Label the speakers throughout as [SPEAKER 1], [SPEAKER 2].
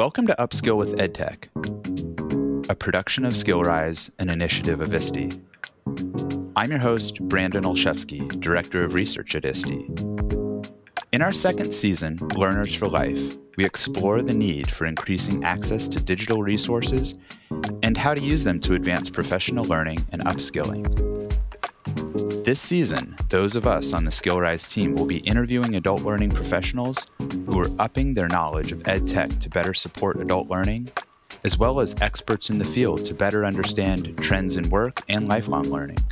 [SPEAKER 1] Welcome to Upskill with EdTech, a production of SkillRise, an initiative of ISTE. I'm your host, Brandon Olszewski, Director of Research at ISTE. In our second season, Learners for Life, we explore the need for increasing access to digital resources and how to use them to advance professional learning and upskilling. This season, those of us on the SkillRise team will be interviewing adult learning professionals who are upping their knowledge of ed tech to better support adult learning, as well as experts in the field to better understand trends in work and lifelong learning.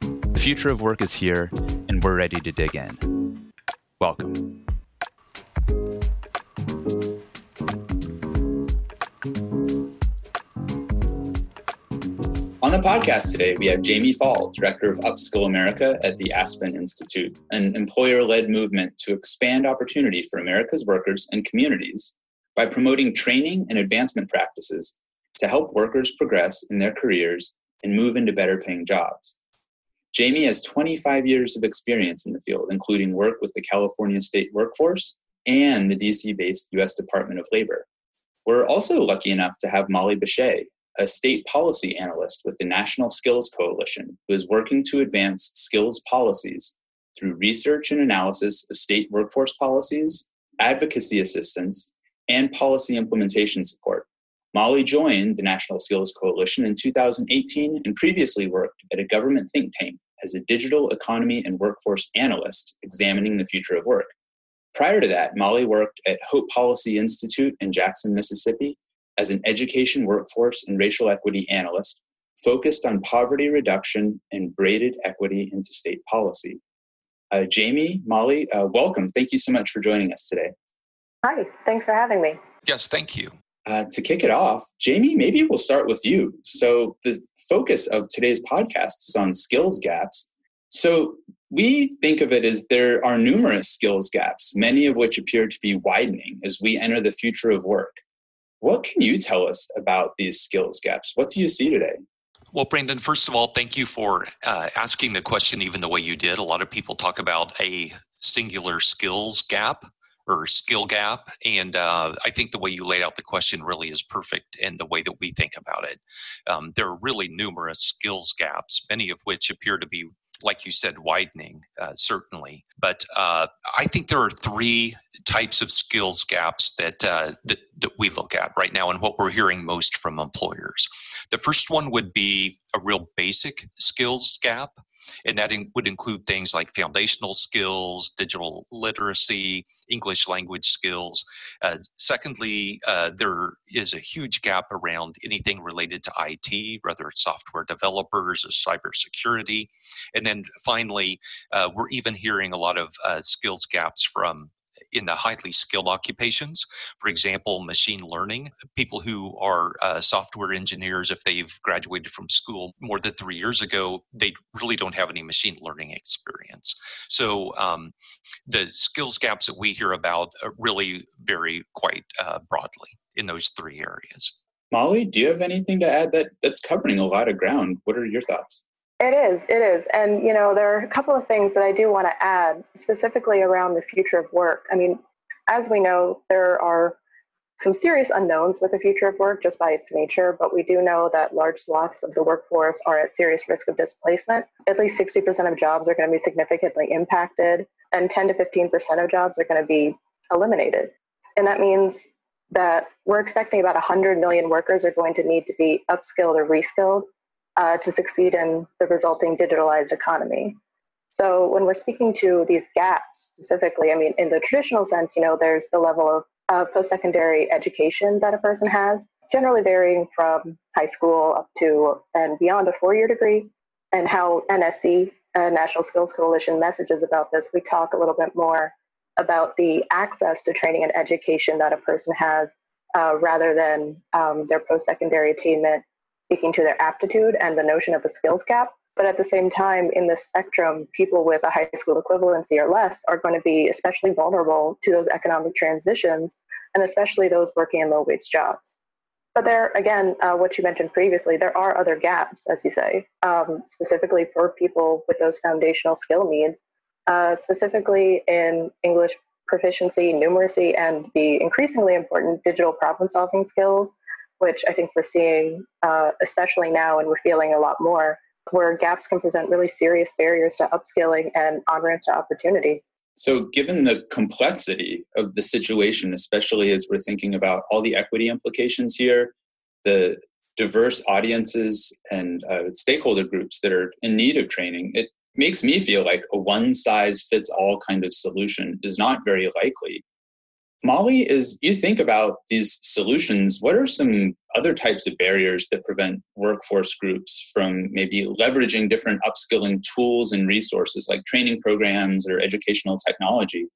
[SPEAKER 1] The future of work is here, and we're ready to dig in. Welcome.
[SPEAKER 2] The podcast today, we have Jamie Fall, Director of Upskill America at the Aspen Institute, an employer led movement to expand opportunity for America's workers and communities by promoting training and advancement practices to help workers progress in their careers and move into better paying jobs. Jamie has 25 years of experience in the field, including work with the California State Workforce and the DC based US Department of Labor. We're also lucky enough to have Molly Bashay, a state policy analyst with the National Skills Coalition who is working to advance skills policies through research and analysis of state workforce policies, advocacy assistance, and policy implementation support. Molly joined the National Skills Coalition in 2018 and previously worked at a government think tank as a digital economy and workforce analyst examining the future of work. Prior to that, Molly worked at Hope Policy Institute in Jackson, Mississippi, as an education workforce and racial equity analyst focused on poverty reduction and braided equity into state policy. Uh, Jamie, Molly, uh, welcome. Thank you so much for joining us today.
[SPEAKER 3] Hi, thanks for having me.
[SPEAKER 4] Yes, thank you.
[SPEAKER 2] Uh, to kick it off, Jamie, maybe we'll start with you. So, the focus of today's podcast is on skills gaps. So, we think of it as there are numerous skills gaps, many of which appear to be widening as we enter the future of work. What can you tell us about these skills gaps? What do you see today?
[SPEAKER 4] Well, Brandon, first of all, thank you for uh, asking the question even the way you did. A lot of people talk about a singular skills gap or skill gap. And uh, I think the way you laid out the question really is perfect in the way that we think about it. Um, there are really numerous skills gaps, many of which appear to be like you said, widening, uh, certainly. But uh, I think there are three types of skills gaps that, uh, that, that we look at right now, and what we're hearing most from employers. The first one would be a real basic skills gap and that in, would include things like foundational skills, digital literacy, English language skills. Uh, secondly, uh, there is a huge gap around anything related to IT, whether it's software developers or cybersecurity. And then finally, uh, we're even hearing a lot of uh, skills gaps from in the highly skilled occupations. For example, machine learning. People who are uh, software engineers, if they've graduated from school more than three years ago, they really don't have any machine learning experience. So um, the skills gaps that we hear about really vary quite uh, broadly in those three areas.
[SPEAKER 2] Molly, do you have anything to add that that's covering a lot of ground? What are your thoughts?
[SPEAKER 3] It is, it is. And, you know, there are a couple of things that I do want to add specifically around the future of work. I mean, as we know, there are some serious unknowns with the future of work just by its nature, but we do know that large swaths of the workforce are at serious risk of displacement. At least 60% of jobs are going to be significantly impacted, and 10 to 15% of jobs are going to be eliminated. And that means that we're expecting about 100 million workers are going to need to be upskilled or reskilled uh, to succeed in the resulting digitalized economy. So when we're speaking to these gaps specifically, I mean, in the traditional sense, you know, there's the level of uh, post-secondary education that a person has, generally varying from high school up to and beyond a four-year degree, and how NSC, uh, National Skills Coalition, messages about this. We talk a little bit more about the access to training and education that a person has uh, rather than um, their post-secondary attainment speaking to their aptitude and the notion of a skills gap. But at the same time, in the spectrum, people with a high school equivalency or less are going to be especially vulnerable to those economic transitions, and especially those working in low wage jobs. But there, again, uh, what you mentioned previously, there are other gaps, as you say, um, specifically for people with those foundational skill needs, uh, specifically in English proficiency, numeracy, and the increasingly important digital problem solving skills, which I think we're seeing, uh, especially now, and we're feeling a lot more, where gaps can present really serious barriers to upskilling and on ramp to opportunity.
[SPEAKER 2] So, given the complexity of the situation, especially as we're thinking about all the equity implications here, the diverse audiences and uh, stakeholder groups that are in need of training, it makes me feel like a one size fits all kind of solution is not very likely. Molly, as you think about these solutions, what are some other types of barriers that prevent workforce groups from maybe leveraging different upskilling tools and resources like training programs or educational technology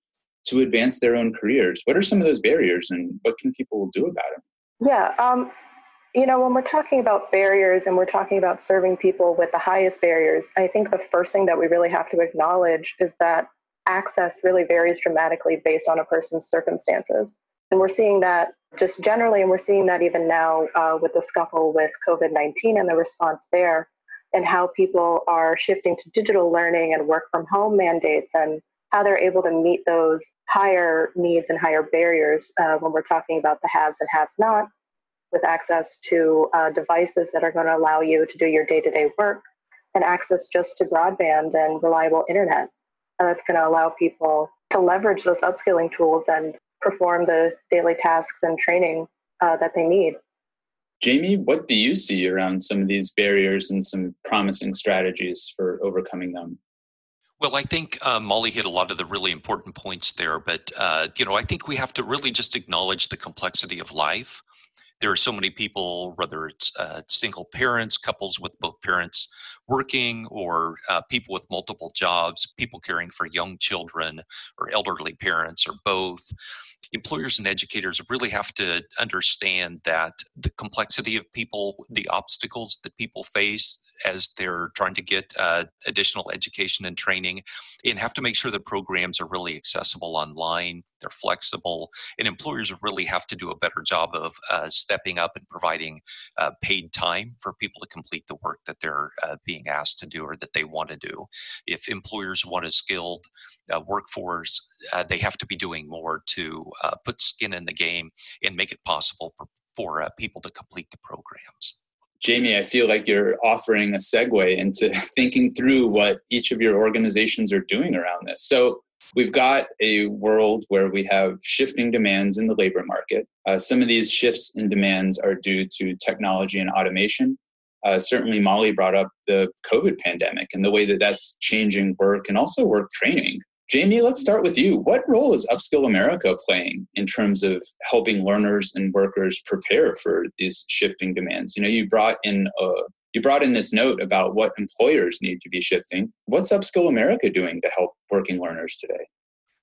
[SPEAKER 2] to advance their own careers? What are some of those barriers and what can people do about them?
[SPEAKER 3] Yeah, um, you know, when we're talking about barriers and we're talking about serving people with the highest barriers, I think the first thing that we really have to acknowledge is that access really varies dramatically based on a person's circumstances. And we're seeing that just generally, and we're seeing that even now uh, with the scuffle with COVID 19 and the response there, and how people are shifting to digital learning and work from home mandates, and how they're able to meet those higher needs and higher barriers uh, when we're talking about the haves and have not, with access to uh, devices that are going to allow you to do your day to day work, and access just to broadband and reliable internet that's going to allow people to leverage those upskilling tools and perform the daily tasks and training uh, that they need.
[SPEAKER 2] Jamie, what do you see around some of these barriers and some promising strategies for overcoming them?
[SPEAKER 4] Well, I think uh, Molly hit a lot of the really important points there, but uh, you know, I think we have to really just acknowledge the complexity of life there are so many people, whether it's uh, single parents, couples with both parents working, or uh, people with multiple jobs, people caring for young children, or elderly parents, or both employers and educators really have to understand that the complexity of people, the obstacles that people face as they're trying to get uh, additional education and training, and have to make sure the programs are really accessible online, they're flexible, and employers really have to do a better job of uh, stepping up and providing uh, paid time for people to complete the work that they're uh, being asked to do or that they want to do. If employers want a skilled uh, workforce, uh, they have to be doing more to uh, put skin in the game and make it possible for, for uh, people to complete the programs.
[SPEAKER 2] Jamie, I feel like you're offering a segue into thinking through what each of your organizations are doing around this. So, we've got a world where we have shifting demands in the labor market. Uh, some of these shifts in demands are due to technology and automation. Uh, certainly, Molly brought up the COVID pandemic and the way that that's changing work and also work training. Jamie, let's start with you. What role is Upskill America playing in terms of helping learners and workers prepare for these shifting demands? You know, you brought in a, you brought in this note about what employers need to be shifting. What's Upskill America doing to help working learners today?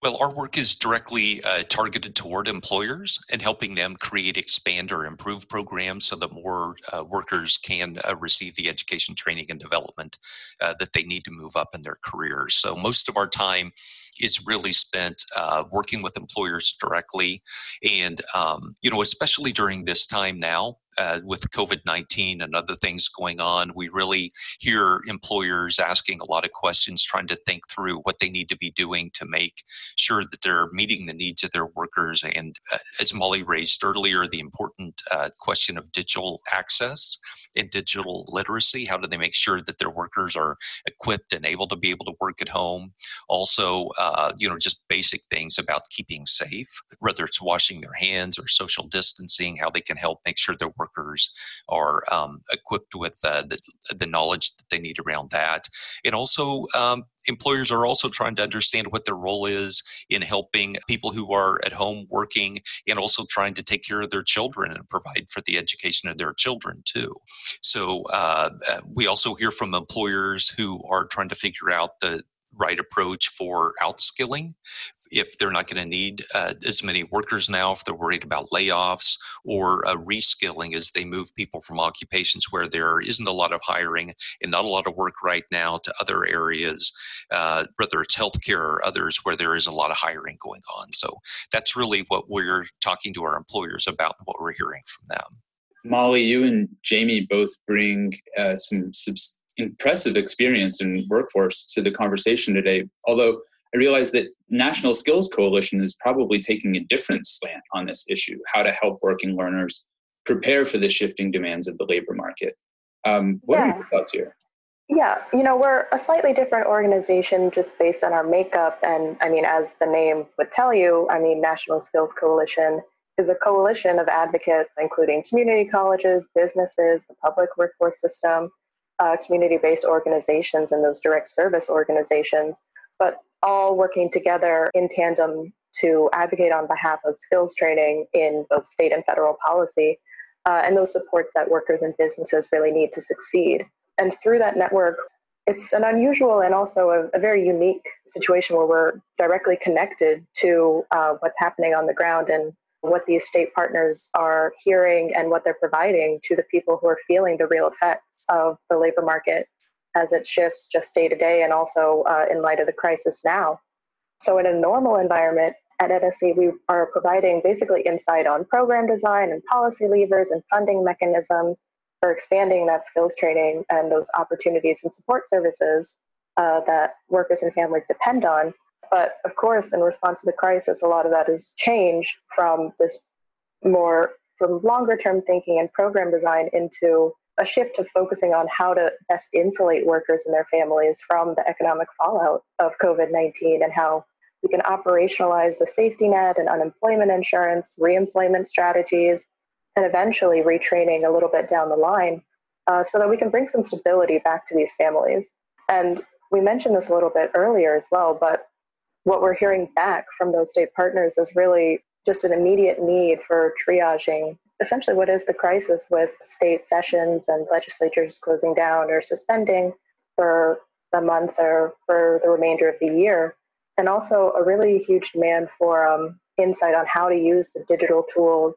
[SPEAKER 4] Well, our work is directly uh, targeted toward employers and helping them create, expand, or improve programs so that more uh, workers can uh, receive the education, training, and development uh, that they need to move up in their careers. So, most of our time is really spent uh, working with employers directly, and um, you know, especially during this time now, uh, with COVID 19 and other things going on, we really hear employers asking a lot of questions, trying to think through what they need to be doing to make sure that they're meeting the needs of their workers. And uh, as Molly raised earlier, the important uh, question of digital access and digital literacy. How do they make sure that their workers are equipped and able to be able to work at home? Also, uh, you know, just basic things about keeping safe, whether it's washing their hands or social distancing, how they can help make sure their workers are um, equipped with uh, the, the knowledge that they need around that. And also, um, employers are also trying to understand what their role is in helping people who are at home working and also trying to take care of their children and provide for the education of their children too. So uh, uh we also hear from employers who are trying to figure out the right approach for outskilling if they're not going to need uh, as many workers now, if they're worried about layoffs or uh, reskilling as they move people from occupations where there isn't a lot of hiring and not a lot of work right now to other areas, uh, whether it's healthcare or others where there is a lot of hiring going on. So that's really what we're talking to our employers about and what we're hearing from them.
[SPEAKER 2] Molly, you and Jamie both bring uh, some impressive experience in workforce to the conversation today. Although I realize that National Skills Coalition is probably taking a different slant on this issue how to help working learners prepare for the shifting demands of the labor market. Um, what yeah. are your thoughts here?
[SPEAKER 3] Yeah, you know, we're a slightly different organization just based on our makeup. And I mean, as the name would tell you, I mean, National Skills Coalition is a coalition of advocates, including community colleges, businesses, the public workforce system, uh, community based organizations, and those direct service organizations, but all working together in tandem to advocate on behalf of skills training in both state and federal policy uh, and those supports that workers and businesses really need to succeed. And through that network, it's an unusual and also a, a very unique situation where we're directly connected to uh, what's happening on the ground and what the state partners are hearing and what they're providing to the people who are feeling the real effects of the labor market as it shifts just day to day and also uh, in light of the crisis now. So, in a normal environment, at NSC, we are providing basically insight on program design and policy levers and funding mechanisms for expanding that skills training and those opportunities and support services uh, that workers and families depend on. But of course, in response to the crisis, a lot of that has changed from this more from longer term thinking and program design into a shift to focusing on how to best insulate workers and their families from the economic fallout of COVID 19 and how we can operationalize the safety net and unemployment insurance, reemployment strategies, and eventually retraining a little bit down the line uh, so that we can bring some stability back to these families. And we mentioned this a little bit earlier as well, but what we're hearing back from those state partners is really just an immediate need for triaging essentially what is the crisis with state sessions and legislatures closing down or suspending for a month or for the remainder of the year and also a really huge demand for um, insight on how to use the digital tools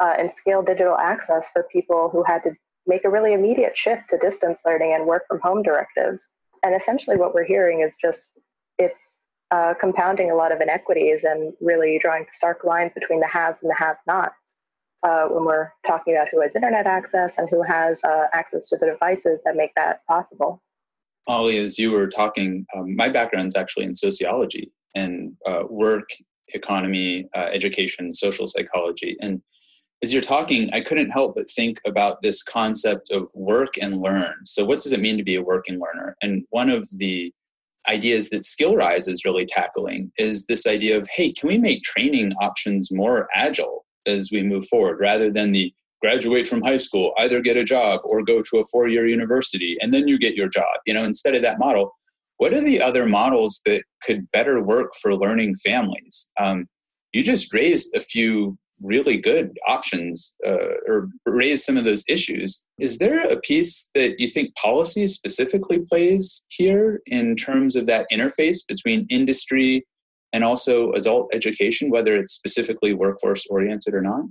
[SPEAKER 3] uh, and scale digital access for people who had to make a really immediate shift to distance learning and work from home directives. And essentially, what we're hearing is just it's uh, compounding a lot of inequities and really drawing stark lines between the haves and the have nots. Uh, when we're talking about who has internet access and who has uh, access to the devices that make that possible.
[SPEAKER 2] Ollie, as you were talking, um, my background is actually in sociology and uh, work, economy, uh, education, social psychology. And as you're talking, I couldn't help but think about this concept of work and learn. So, what does it mean to be a working learner? And one of the ideas that SkillRise is really tackling is this idea of hey, can we make training options more agile as we move forward rather than the graduate from high school, either get a job or go to a four year university, and then you get your job. You know, instead of that model, what are the other models that could better work for learning families? Um, you just raised a few really good options uh, or raised some of those issues. Is there a piece that you think policy specifically plays here in terms of that interface between industry and also adult education, whether it's specifically workforce oriented or not?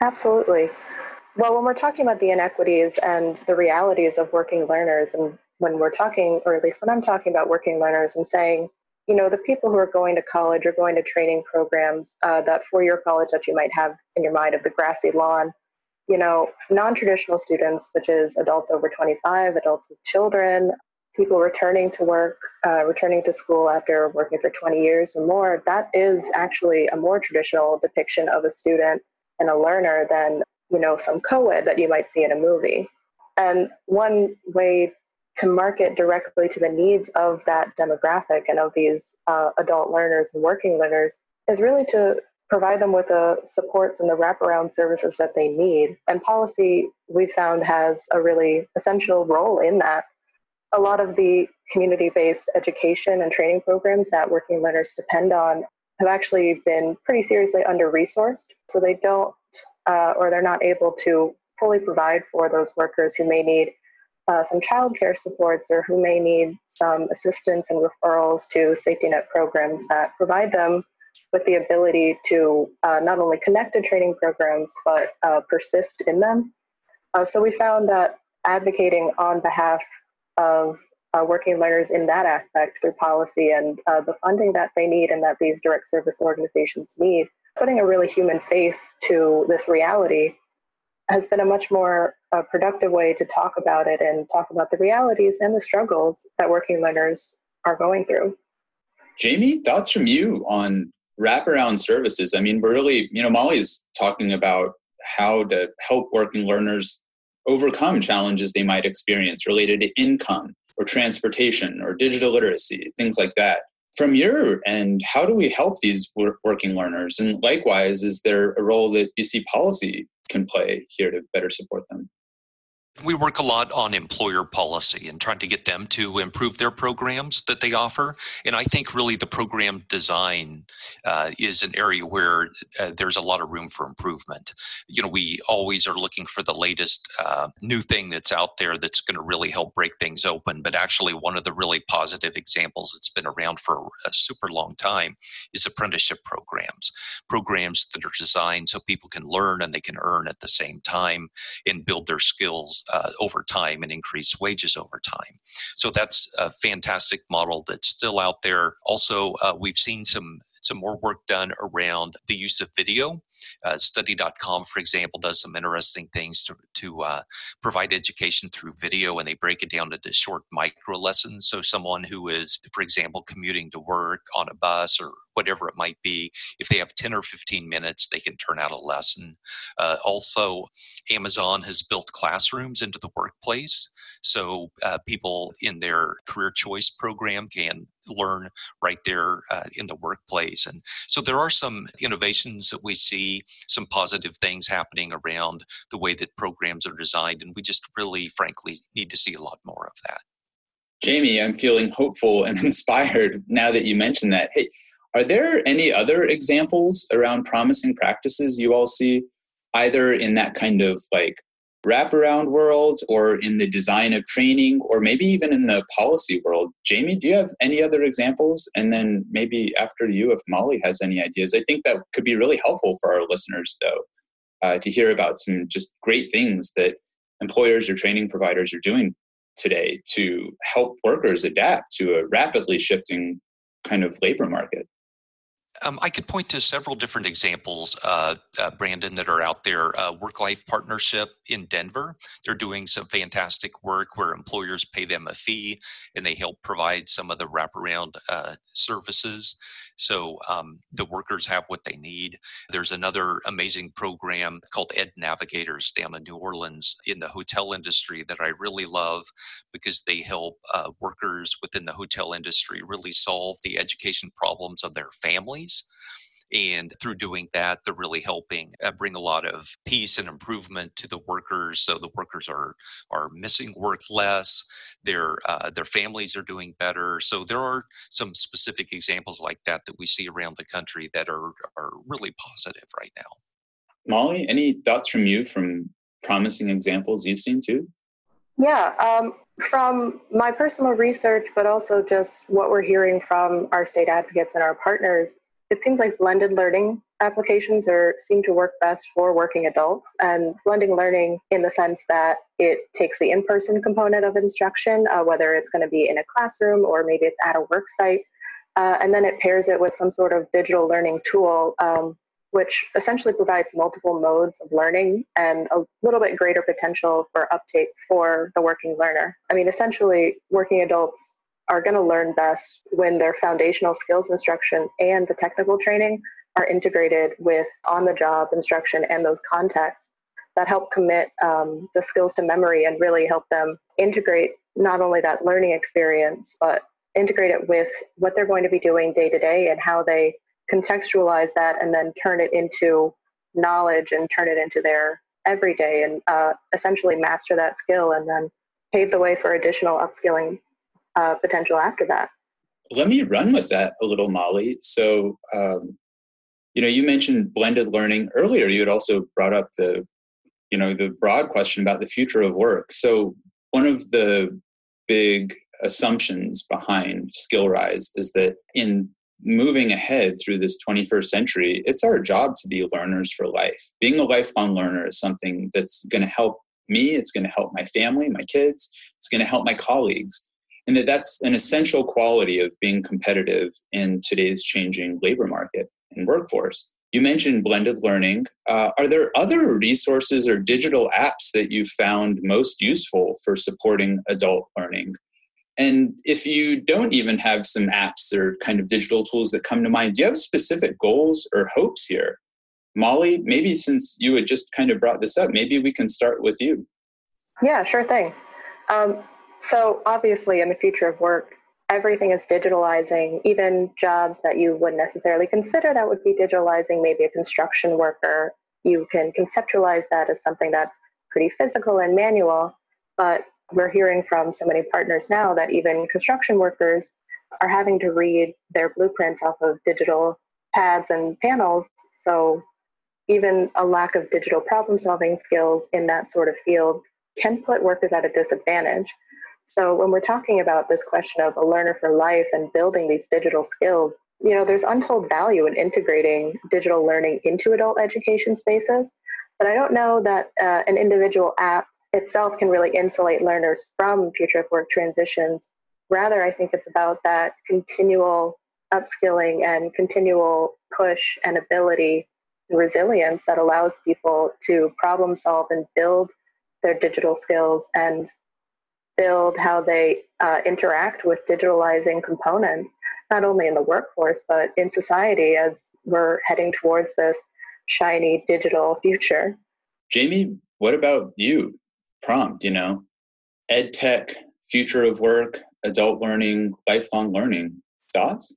[SPEAKER 3] Absolutely. Well, when we're talking about the inequities and the realities of working learners, and when we're talking, or at least when I'm talking about working learners and saying, you know, the people who are going to college or going to training programs, uh, that four year college that you might have in your mind of the grassy lawn, you know, non traditional students, which is adults over 25, adults with children, people returning to work, uh, returning to school after working for 20 years or more, that is actually a more traditional depiction of a student and a learner than you know, some co-ed that you might see in a movie. And one way to market directly to the needs of that demographic and of these uh, adult learners and working learners is really to provide them with the supports and the wraparound services that they need. And policy, we found, has a really essential role in that. A lot of the community based education and training programs that working learners depend on have actually been pretty seriously under resourced. So they don't uh, or they're not able to fully provide for those workers who may need uh, some childcare supports or who may need some assistance and referrals to safety net programs that provide them with the ability to uh, not only connect to training programs but uh, persist in them. Uh, so we found that advocating on behalf of uh, working learners in that aspect through policy and uh, the funding that they need and that these direct service organizations need putting a really human face to this reality has been a much more uh, productive way to talk about it and talk about the realities and the struggles that working learners are going through.
[SPEAKER 2] Jamie, thoughts from you on wraparound services? I mean, we're really, you know, Molly's talking about how to help working learners overcome challenges they might experience related to income or transportation or digital literacy, things like that. From your end, how do we help these working learners? And likewise, is there a role that you see policy can play here to better support them?
[SPEAKER 4] We work a lot on employer policy and trying to get them to improve their programs that they offer. And I think really the program design uh, is an area where uh, there's a lot of room for improvement. You know, we always are looking for the latest uh, new thing that's out there that's going to really help break things open. But actually, one of the really positive examples that's been around for a super long time is apprenticeship programs, programs that are designed so people can learn and they can earn at the same time and build their skills uh, over time and increase wages over time. So that's a fantastic model that's still out there. Also, uh, we've seen some some more work done around the use of video. Uh, study.com, for example, does some interesting things to, to uh, provide education through video, and they break it down into short micro lessons. So, someone who is, for example, commuting to work on a bus or whatever it might be, if they have 10 or 15 minutes, they can turn out a lesson. Uh, also, Amazon has built classrooms into the workplace. So, uh, people in their career choice program can learn right there uh, in the workplace. And so there are some innovations that we see, some positive things happening around the way that programs are designed. And we just really, frankly, need to see a lot more of that.
[SPEAKER 2] Jamie, I'm feeling hopeful and inspired now that you mentioned that. Hey, are there any other examples around promising practices you all see, either in that kind of like wraparound world or in the design of training or maybe even in the policy world. Jamie, do you have any other examples? And then maybe after you, if Molly has any ideas, I think that could be really helpful for our listeners, though, uh, to hear about some just great things that employers or training providers are doing today to help workers adapt to a rapidly shifting kind of labor market.
[SPEAKER 4] Um, I could point to several different examples, uh, uh, Brandon, that are out there. Uh, Work Life Partnership in Denver, they're doing some fantastic work where employers pay them a fee and they help provide some of the wraparound uh, services. So um, the workers have what they need. There's another amazing program called Ed Navigators down in New Orleans in the hotel industry that I really love because they help uh, workers within the hotel industry really solve the education problems of their families. And through doing that, they're really helping uh, bring a lot of peace and improvement to the workers. So the workers are are missing work less. Their uh, their families are doing better. So there are some specific examples like that that we see around the country that are are really positive right now.
[SPEAKER 2] Molly, any thoughts from you from promising examples you've seen too?
[SPEAKER 3] Yeah, um, from my personal research, but also just what we're hearing from our state advocates and our partners, it seems like blended learning applications are seem to work best for working adults and blending learning in the sense that it takes the in-person component of instruction uh, whether it's going to be in a classroom or maybe it's at a work site uh, and then it pairs it with some sort of digital learning tool um, which essentially provides multiple modes of learning and a little bit greater potential for uptake for the working learner. I mean essentially working adults are going to learn best when their foundational skills instruction and the technical training are integrated with on the job instruction and those contexts that help commit um, the skills to memory and really help them integrate not only that learning experience, but integrate it with what they're going to be doing day to day and how they contextualize that and then turn it into knowledge and turn it into their everyday and uh, essentially master that skill and then pave the way for additional upskilling uh, potential after that.
[SPEAKER 2] Let me run with that a little, Molly. So, um, you know, you mentioned blended learning earlier. You had also brought up the, you know, the broad question about the future of work. So, one of the big assumptions behind SkillRise is that in moving ahead through this 21st century, it's our job to be learners for life. Being a lifelong learner is something that's going to help me, it's going to help my family, my kids, it's going to help my colleagues and that that's an essential quality of being competitive in today's changing labor market and workforce. You mentioned blended learning. Uh, are there other resources or digital apps that you found most useful for supporting adult learning? And if you don't even have some apps or kind of digital tools that come to mind, do you have specific goals or hopes here? Molly, maybe since you had just kind of brought this up, maybe we can start with you.
[SPEAKER 3] Yeah, sure thing. Um, so, obviously, in the future of work, everything is digitalizing, even jobs that you wouldn't necessarily consider that would be digitalizing, maybe a construction worker. You can conceptualize that as something that's pretty physical and manual, but we're hearing from so many partners now that even construction workers are having to read their blueprints off of digital pads and panels. So even a lack of digital problem solving skills in that sort of field can put workers at a disadvantage. So when we're talking about this question of a learner for life and building these digital skills, you know, there's untold value in integrating digital learning into adult education spaces. But I don't know that uh, an individual app itself can really insulate learners from future of work transitions. Rather, I think it's about that continual upskilling and continual push and ability and resilience that allows people to problem solve and build their digital skills and build how they uh, interact with digitalizing components, not only in the workforce, but in society as we're heading towards this shiny digital future.
[SPEAKER 2] Jamie, what about you? Prompt, you know, ed tech, future of work, adult learning, lifelong learning. Thoughts?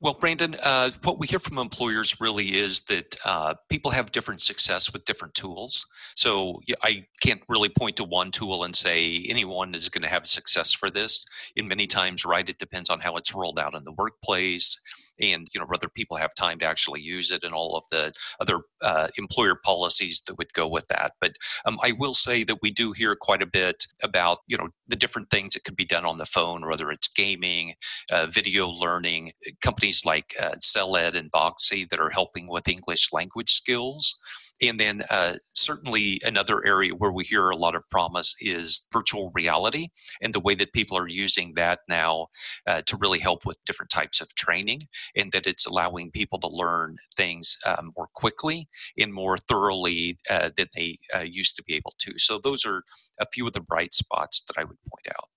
[SPEAKER 4] Well, Brandon, uh, what we hear from employers really is that uh, people have different success with different tools. So I can't really point to one tool and say anyone is going to have success for this. In many times, right, it depends on how it's rolled out in the workplace and you know whether people have time to actually use it and all of the other uh, employer policies that would go with that. But um, i will say that we do hear quite a bit about you know the different things that can be done on the phone whether it's gaming uh, video learning companies like uh, CellEd and Voxy that are helping with english language skills. And then uh, certainly another area where we hear a lot of promise is virtual reality and the way that people are using that now uh, to really help with different types of training and that it's allowing people to learn things um, more quickly and more thoroughly uh, than they uh, used to be able to. So those are a few of the bright spots that I would point out.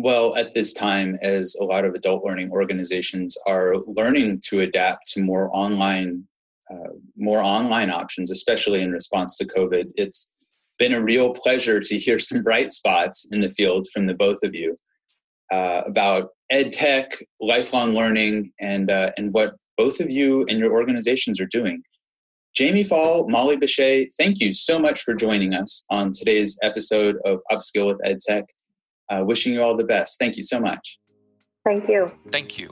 [SPEAKER 2] Well, at this time, as a lot of adult learning organizations are learning to adapt to more online uh, more online options, especially in response to COVID. It's been a real pleasure to hear some bright spots in the field from the both of you uh, about ed tech, lifelong learning, and uh, and what both of you and your organizations are doing. Jamie Fall, Molly Bashay, thank you so much for joining us on today's episode of Upskill with EdTech. Uh, wishing you all the best. Thank you so much.
[SPEAKER 3] Thank you.
[SPEAKER 4] Thank you.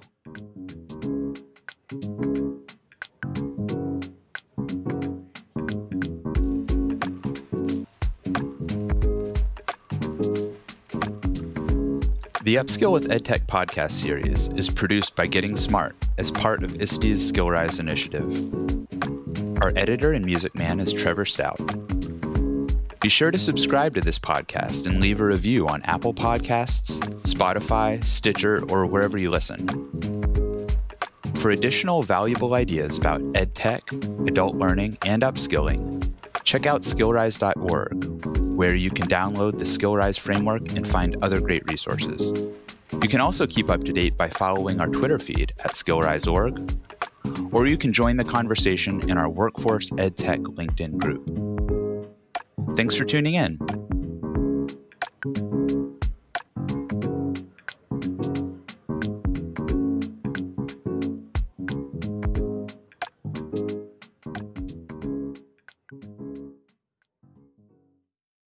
[SPEAKER 1] The Upskill with EdTech podcast series is produced by Getting Smart as part of ISTE's SkillRise initiative. Our editor and music man is Trevor Stout. Be sure to subscribe to this podcast and leave a review on Apple Podcasts, Spotify, Stitcher, or wherever you listen. For additional valuable ideas about EdTech, adult learning, and upskilling, check out skillrise.org where you can download the SkillRise framework and find other great resources. You can also keep up to date by following our Twitter feed at skillrise.org, or you can join the conversation in our Workforce EdTech LinkedIn group. Thanks for tuning in.